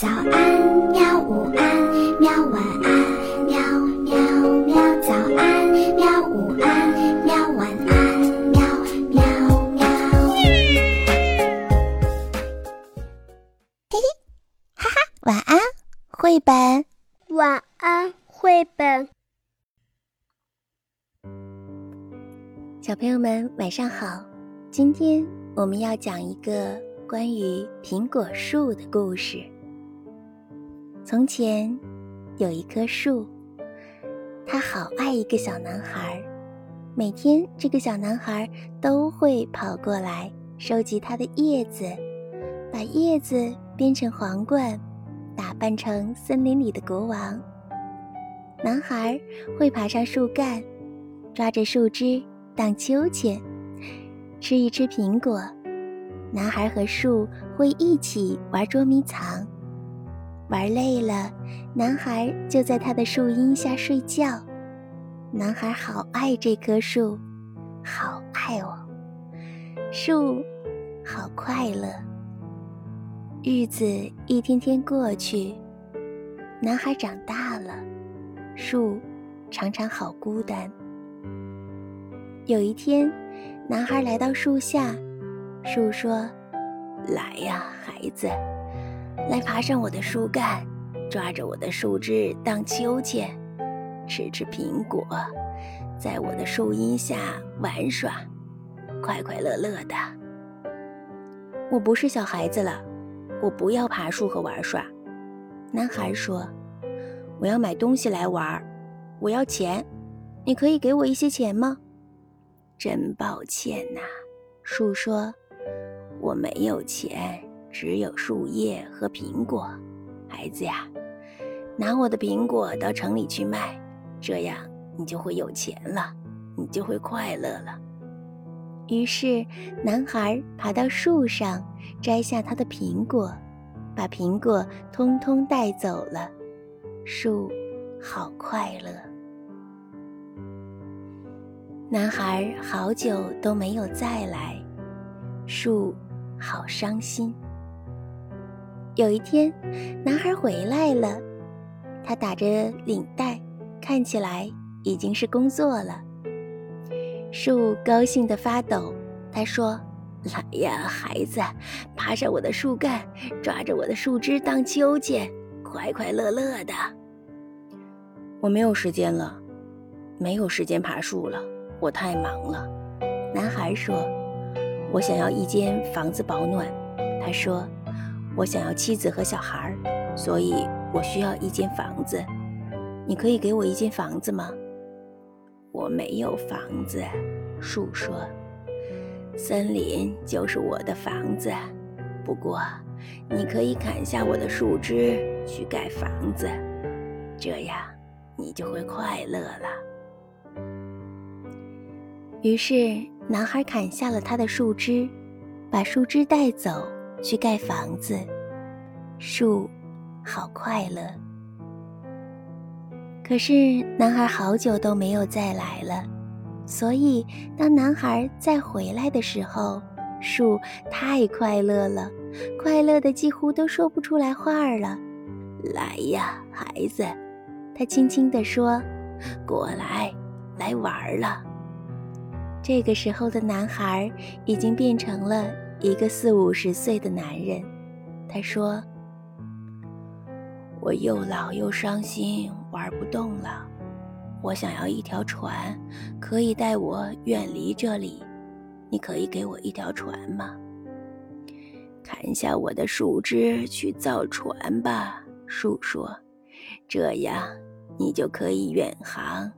早安，喵！午安，喵！晚安，喵喵喵！早安，喵！午安，喵！晚安，喵喵喵！嘿嘿，哈哈，晚安，绘本。晚安，绘本。小朋友们，晚上好！今天我们要讲一个关于苹果树的故事。从前有一棵树，它好爱一个小男孩。每天，这个小男孩都会跑过来收集它的叶子，把叶子编成皇冠，打扮成森林里的国王。男孩会爬上树干，抓着树枝荡秋千，吃一吃苹果。男孩和树会一起玩捉迷藏。玩累了，男孩就在他的树荫下睡觉。男孩好爱这棵树，好爱哦。树好快乐。日子一天天过去，男孩长大了，树常常好孤单。有一天，男孩来到树下，树说：“来呀，孩子。”来爬上我的树干，抓着我的树枝荡秋千，吃吃苹果，在我的树荫下玩耍，快快乐乐的。我不是小孩子了，我不要爬树和玩耍。男孩说：“我要买东西来玩，我要钱，你可以给我一些钱吗？”真抱歉呐，树说：“我没有钱。”只有树叶和苹果，孩子呀，拿我的苹果到城里去卖，这样你就会有钱了，你就会快乐了。于是，男孩爬到树上，摘下他的苹果，把苹果通通带走了。树好快乐。男孩好久都没有再来，树好伤心。有一天，男孩回来了，他打着领带，看起来已经是工作了。树高兴的发抖，他说：“来呀，孩子，爬上我的树干，抓着我的树枝荡秋千，快快乐乐的。”我没有时间了，没有时间爬树了，我太忙了。男孩说：“我想要一间房子保暖。”他说。我想要妻子和小孩儿，所以我需要一间房子。你可以给我一间房子吗？我没有房子，树说。森林就是我的房子，不过你可以砍下我的树枝去盖房子，这样你就会快乐了。于是，男孩砍下了他的树枝，把树枝带走。去盖房子，树好快乐。可是男孩好久都没有再来了，所以当男孩再回来的时候，树太快乐了，快乐的几乎都说不出来话了。来呀，孩子，他轻轻地说：“过来，来玩了。”这个时候的男孩已经变成了。一个四五十岁的男人，他说：“我又老又伤心，玩不动了。我想要一条船，可以带我远离这里。你可以给我一条船吗？砍下我的树枝去造船吧。”树说：“这样你就可以远航，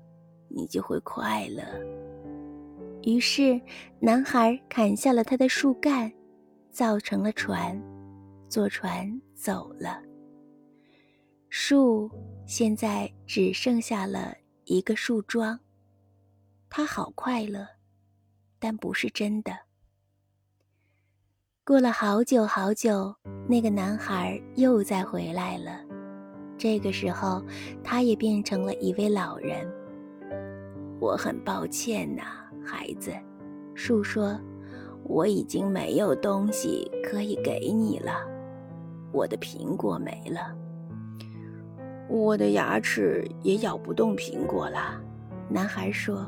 你就会快乐。”于是，男孩砍下了他的树干，造成了船，坐船走了。树现在只剩下了一个树桩，他好快乐，但不是真的。过了好久好久，那个男孩又再回来了。这个时候，他也变成了一位老人。我很抱歉呐。孩子，树说：“我已经没有东西可以给你了。我的苹果没了，我的牙齿也咬不动苹果了。男孩说：“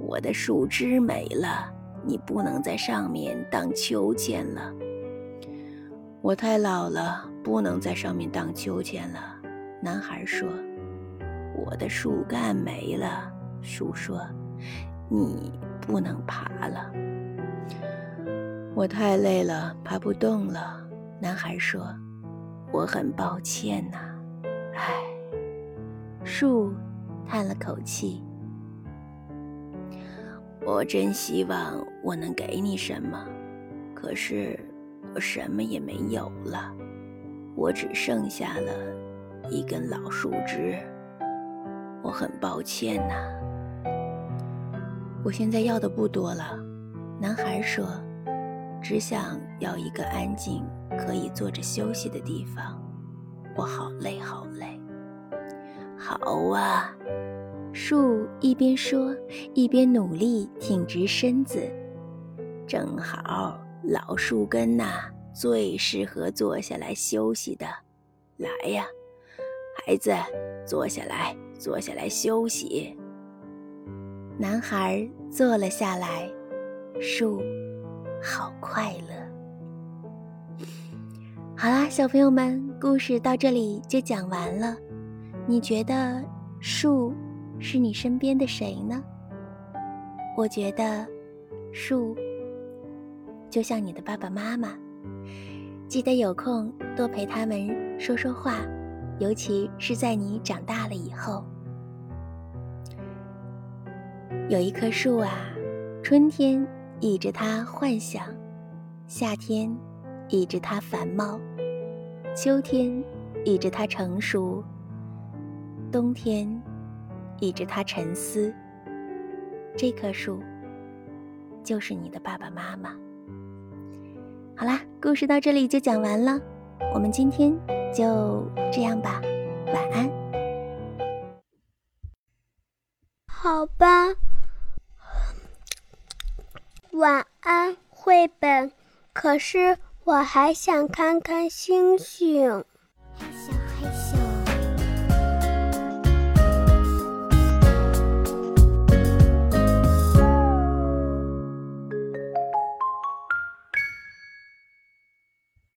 我的树枝没了，你不能在上面荡秋千了。我太老了，不能在上面荡秋千了。”男孩说：“我的树干没了。”树说：“你不能爬了。”我太累了，爬不动了。男孩说：“我很抱歉呐。”唉，树。叹了口气，我真希望我能给你什么，可是我什么也没有了，我只剩下了一根老树枝。我很抱歉呐。我现在要的不多了，男孩说，只想要一个安静可以坐着休息的地方。我好累，好累。好啊。树一边说，一边努力挺直身子。正好，老树根呐，最适合坐下来休息的。来呀，孩子，坐下来，坐下来休息。男孩坐了下来。树，好快乐。好啦，小朋友们，故事到这里就讲完了。你觉得树？是你身边的谁呢？我觉得，树就像你的爸爸妈妈，记得有空多陪他们说说话，尤其是在你长大了以后。有一棵树啊，春天倚着它幻想，夏天倚着它繁茂，秋天倚着它成熟，冬天。倚着它沉思，这棵树就是你的爸爸妈妈。好啦，故事到这里就讲完了，我们今天就这样吧，晚安。好吧，晚安绘本，可是我还想看看星星。